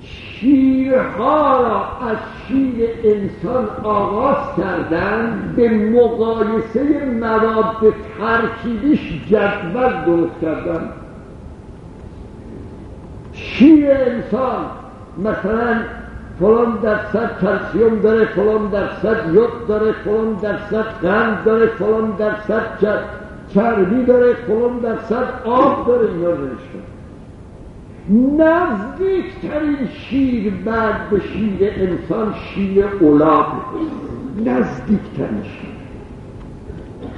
شیرها را از شیر انسان آغاز کردن به مقایسه مواد ترکیبیش جدول درست کردن. شیر انسان مثلا فلان درصد کلسیوم داره فلان درصد یود داره فلان درصد قند داره فلان درصد چربی داره فلان درصد آب داره اینا نوشتن نزدیکترین شیر بعد به شیر انسان شیر اولاد. نزدیکترین شیر.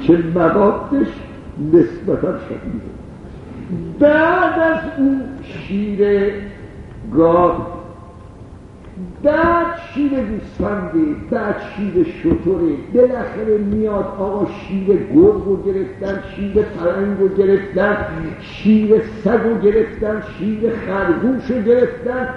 چه موادش نسبتا شدیده. بعد از اون شیر گاو بعد شیر گوسفنده بعد شیر شطوره بالاخره میاد آقا شیر گرگ رو گرفتن شیر پرنگ رو گرفتن شیر سگ رو گرفتن شیر خرگوش رو گرفتن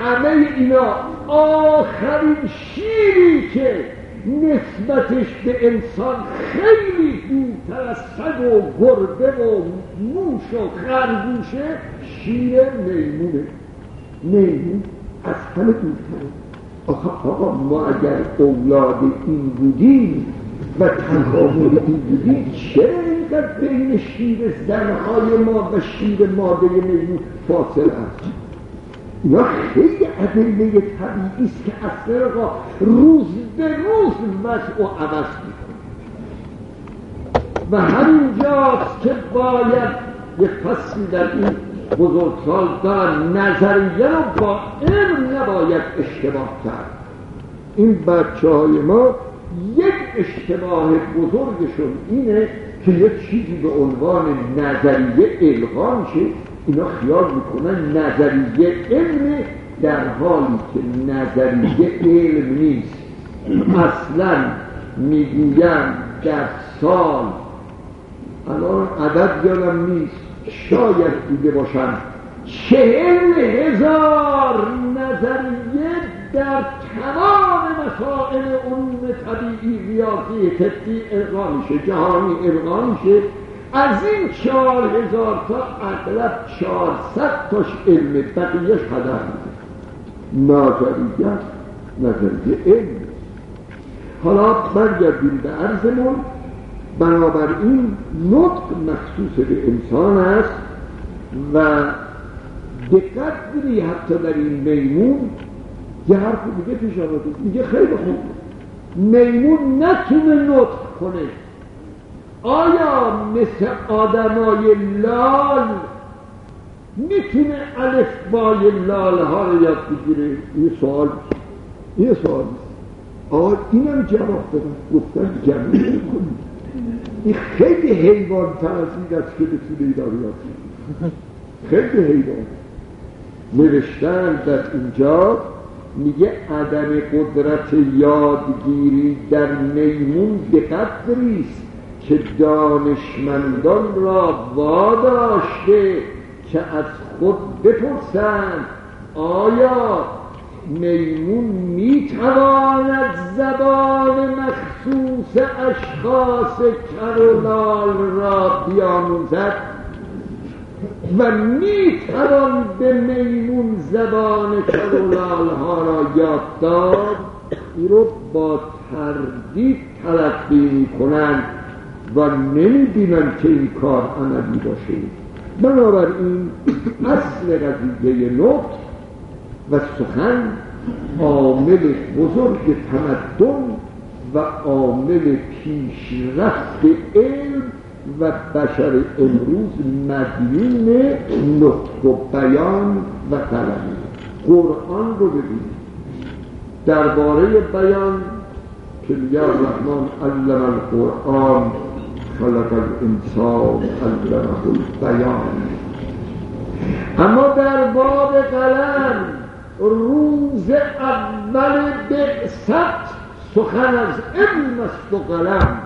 همه اینا آخرین شیری که نسبتش به انسان خیلی دورتر از سگ و گربه و موش و خرگوشه شیر میمونه. میمون از همه دورتره آخه آقا ما اگر اولاد این بودیم و تکامل این بودیم اینقدر بین شیر زنهای ما و شیر ماده میمون فاصل است اینا خیلی ادله طبیعی است که اصلا روز به روز وضع و عوض می‌کنه و همینجاست که باید یک فصلی در این بزرگسال دارن نظریه رو با علم نباید اشتباه کرد. این بچه های ما یک اشتباه بزرگشون اینه که یک چیزی به عنوان نظریه القا میشه اینا خیال می‌کنن نظریه علم در حالی که نظریه علم نیست. اصلا می‌گویم در سال الان عدد یادم نیست. شاید دیده باشم چهل هزار نظریه در تمام مسائل علوم طبیعی ریاضی طبی القا میشه جهانی القا میشه از این چهار هزار تا اغلب چهارصد تاش علم بقیهش هدر نظریه نظریه علم. حالا برگردیم به عرضمون. بنابراین نطق مخصوص به انسان است و به قدری حتی در این میمون یه حرف دیگه پیش آمده میگه خیلی خوب. میمون نتونه نطق کنه. آیا مثل آدمای لال می‌تونه الف بای لال ها رو یاد بگیره؟ این سوال این سوال آه اینم جواب بدن گفتن جمعی کنید این خیلی حیوان تر از است که بتونه یاد خیلی حیوان. نوشتن در اینجا میگه عدم قدرت یادگیری در میمون به قدریست که دانشمندان را واداشته که از خود بپرسند آیا میمون می‌تواند زبان مخصوص اشخاص کرولال را بیاموزد و می‌توان به میمون زبان کرولال ها را یاد داد ای رو با تردید تلقی می‌کنند و نمی‌بینند که این کار عملی باشه. بنابراین اصل قضیه نطق و سخن عامل بزرگ تمدن و عامل پیشرفت علم و بشر امروز مدیون نطق و بیان و قلمی قرآن رو ببینید. درباره بیان که میگه الرحمن علم القرآن خلق الانسان علمه البیان. اما در باب قلم روز اول بعثت سخن از علم است و قلم.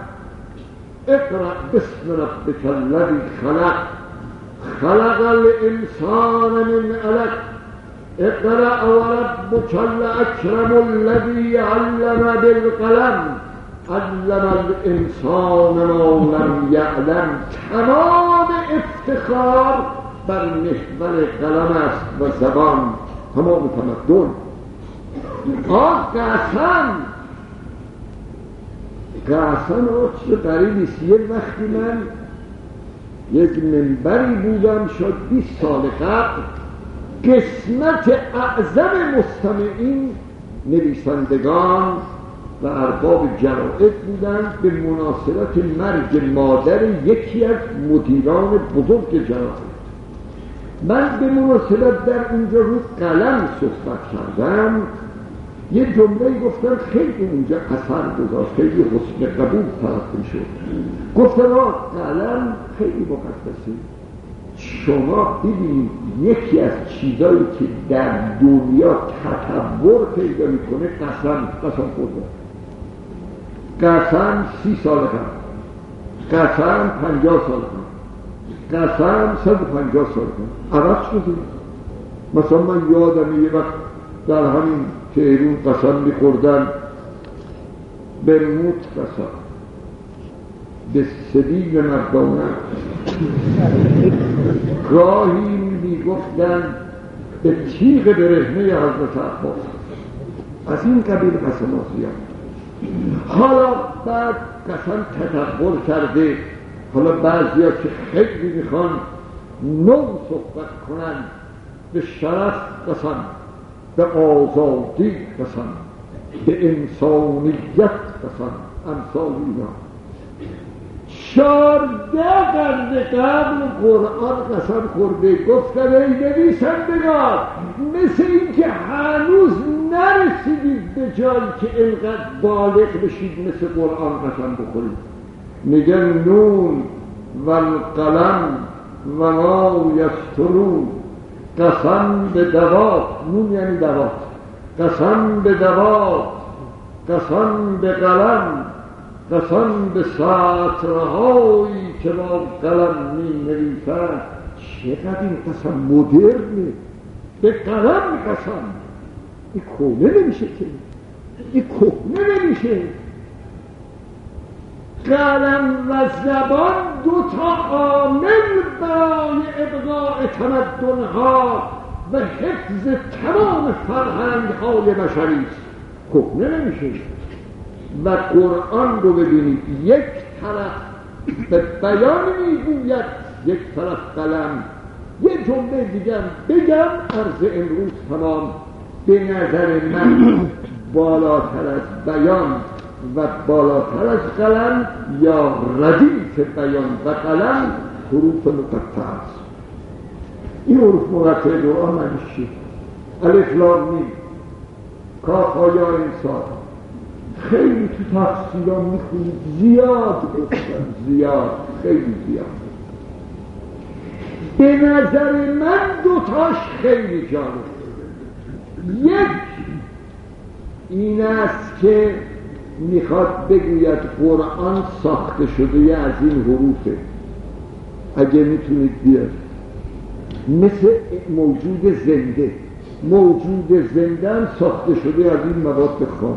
اقرأ بسم ربك الذي خلق. خلق الانسان من علق. اقرأ وربك الاکرم الذي علم بالقلم. علم الانسان ما لم یعلم. تمام افتخار بر محور قلم است و زبان. تمام تمدن. آه قسم قسم چه قریبی یه وقتی من یک منبری بودم شد 20 سال قبل. قسمت اعظم مستمعین نویسندگان و ارباب جرائد بودند به مناسبت مرگ مادر یکی از مدیران بزرگ جرائد. من به مناسبت در اونجا رو قلم صحبت کردم یه جمله گفتن خیلی اونجا اثر گذاشت خیلی حسن قبول طرف شد گفتن قلم خیلی مقدسه شما ببینید یکی از چیزایی که در دنیا تطور پیدا می‌کنه قسم قسم خورده. قسم سی سال قبل. قسم پنجاه سال قبل. قسم صد و پنجاه سال قبل عوض شده مثلا من یادم یه وقت در همین تهرون قسم میخوردن به موت قسم. به سبیل مردانه. گاهی می‌گفتن به تیغ برهنه حضرت عباس. از این قبیل زیاد حالا بعد قسم تدبر کرده. حالا بعضی ها که خیلی می‌خوان نو صحبت کنن به شرف قسم به آزادی قسم به انسانیت قسم امثال اینا چارده قرن قبل قرآن قسم خورده گفتن ای نویسندگان مثل اینکه هنوز نرسیدید به جایی که اینقدر بالغ بشید مثل قرآن قسم بخورید. میگن نون و القلم و ما یسترون قسم به دوات. نون یعنی دوات. قسم به دوات. قسم به قلم. قسم به سطرهایی که با قلم می نویسند چقدر این قسم مدرنه. به قلم قسم. این کهنه نمیشه که. این کهنه نمیشه. قلم و زبان دو تا عامل برای ابقاء تمدنها و حفظ تمام فرهنگ های بشری است. کهنه نمیشه. و قرآن رو ببینید. یک طرف به بیان می‌گوید یک طرف قلم. یه جمله دیگه بگم عرض امروز تمام. به نظر من بالاتر از بیان و بالاتر از قلم یا ردیف بیان و قلم حروف مقطع است. این حروف مقطع دعا معنیش چی؟ الف لام میم. کاف یا انسان. خیلی تو تفسیرا می‌خونید زیاد گفتن زیاد. خیلی زیاد. به نظر من دوتاش خیلی جالب. یک این است که می‌خواد بگوید قرآن ساخته شده از این حروفه. اگه می‌تونید بیاد مثل موجود زنده. موجود زنده هم ساخته شده از این مواد خام.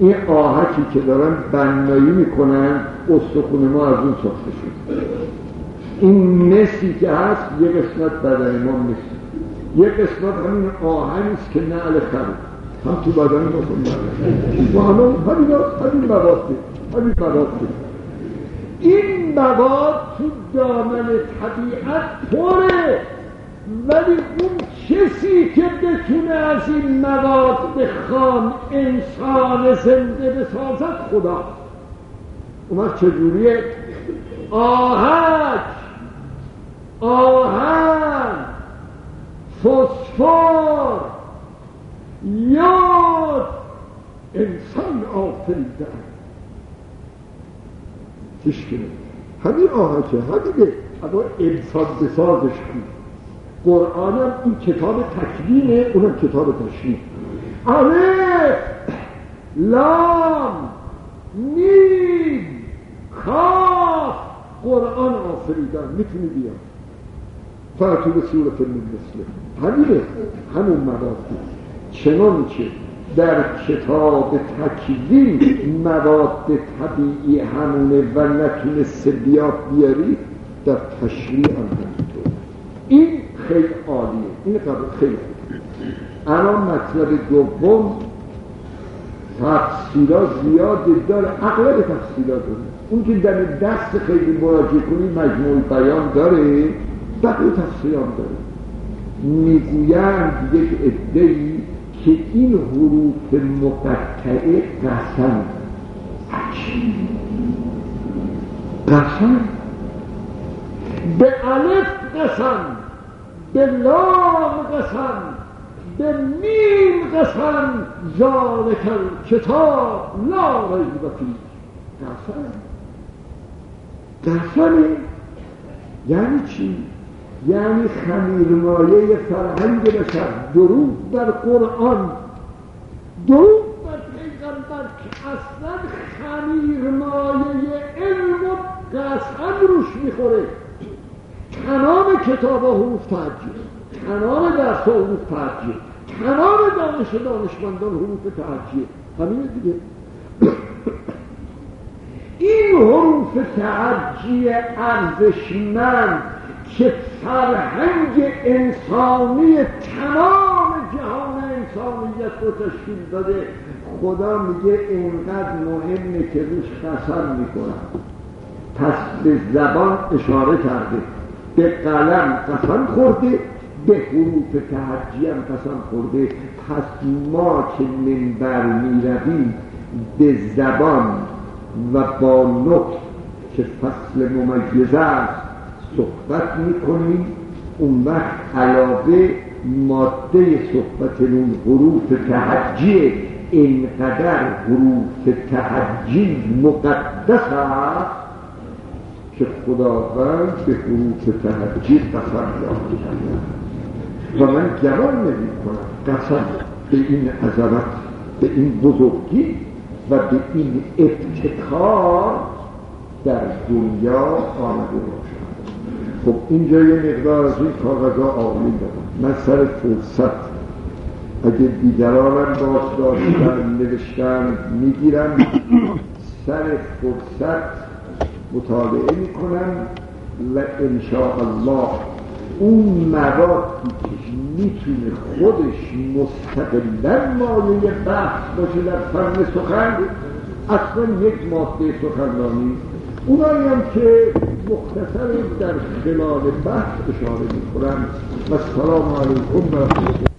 این آهکی که دارن بنایی می‌کنن استخون ما از اون ساخته شده. این مسی که هست یه قسمت بدن ما مسی. یه قسمت همین آهنی است که نعل خرد هم تو بدن ما و همه همین همین مواد همین مواد این مواد تو دامن طبیعت پره. ولی اون کسی که بتونه از این مواد به انسان زنده بسازد خدا. اون چجوریه؟ آهک آهن. فسفر. یاد انسان آفرید آفریدن هیچ همین آهکه همینه اما انسان بسازش بود قرآن هم این کتاب تکوینه اونم کتاب تشریف الف لام میم کاف قرآن آفریدن می‌تونی بیاد فرطو به صورت من مثله همینه همون چنانچه در کتاب تکوین مواد طبیعی همونه و نتونسته بیاد بیاری در تشریع هم همینطور. این خیلی عالیه. این خیلی الان مطلب دوم تفصیلات زیاد داره. اغلب تفصیلات داره. اون که در دست خیلی مراجعه کنی مجموع بیان داره بقیه تفصیلات داره. می‌گویند یک ادهی که این حروف مقطعه قسم قسم؟ به الف قسم به لام قسم به میم قسم ذالک کتاب لا ریب فیه. قسم؟ قسمه یعنی چی؟ یعنی خمیرمایه فرهنگ بشر. درود بر قرآن. درود بر پیغمبر که اصلا خمیرمایه علم و قسم روش می‌خوره. تمام کتاب حروف تحجیه تمام درس حروف تحجیه تمام دانش دانشمندان حروف تحجیه همین دیگه. این حروف تعجی ارزشمند که فرهنگ انسانی تمام جهان انسانیت رو تشکیل داده. خدا میگه اینقدر مهمه که روش قسم می‌کنم پس به زبان اشاره کرده. به قلم قسم خورده به حروف تحجی هم قسم خورده. پس ما که منبر می‌رویم به زبان و با نطق که فصل ممیزه است صحبت می‌کنیم اون وقت علاوه ماده صحبت اون حروف تحجی اینقدر حروف تحجی مقدس است که خداوند به حروف تحجی قسم یاد و من گمان نمی کنم قسم به این عظمت به این بزرگی و به این ابتکار در دنیا آمده خب اینجا یه مقدار از این کاغذها آقلی دارم. من سر فرصت اگه دیگرانم باز داشتن نوشتن می‌گیرم سر فرصت مطالعه می‌کنم و الله اون موادی که می‌تونه خودش مستقلا مایه بحث باشه در فن سخن اصلا یک ماده سخنرانی. اونایی هم که مختصر در خلال بحث اشاره می‌کنم. و سلام علیکم و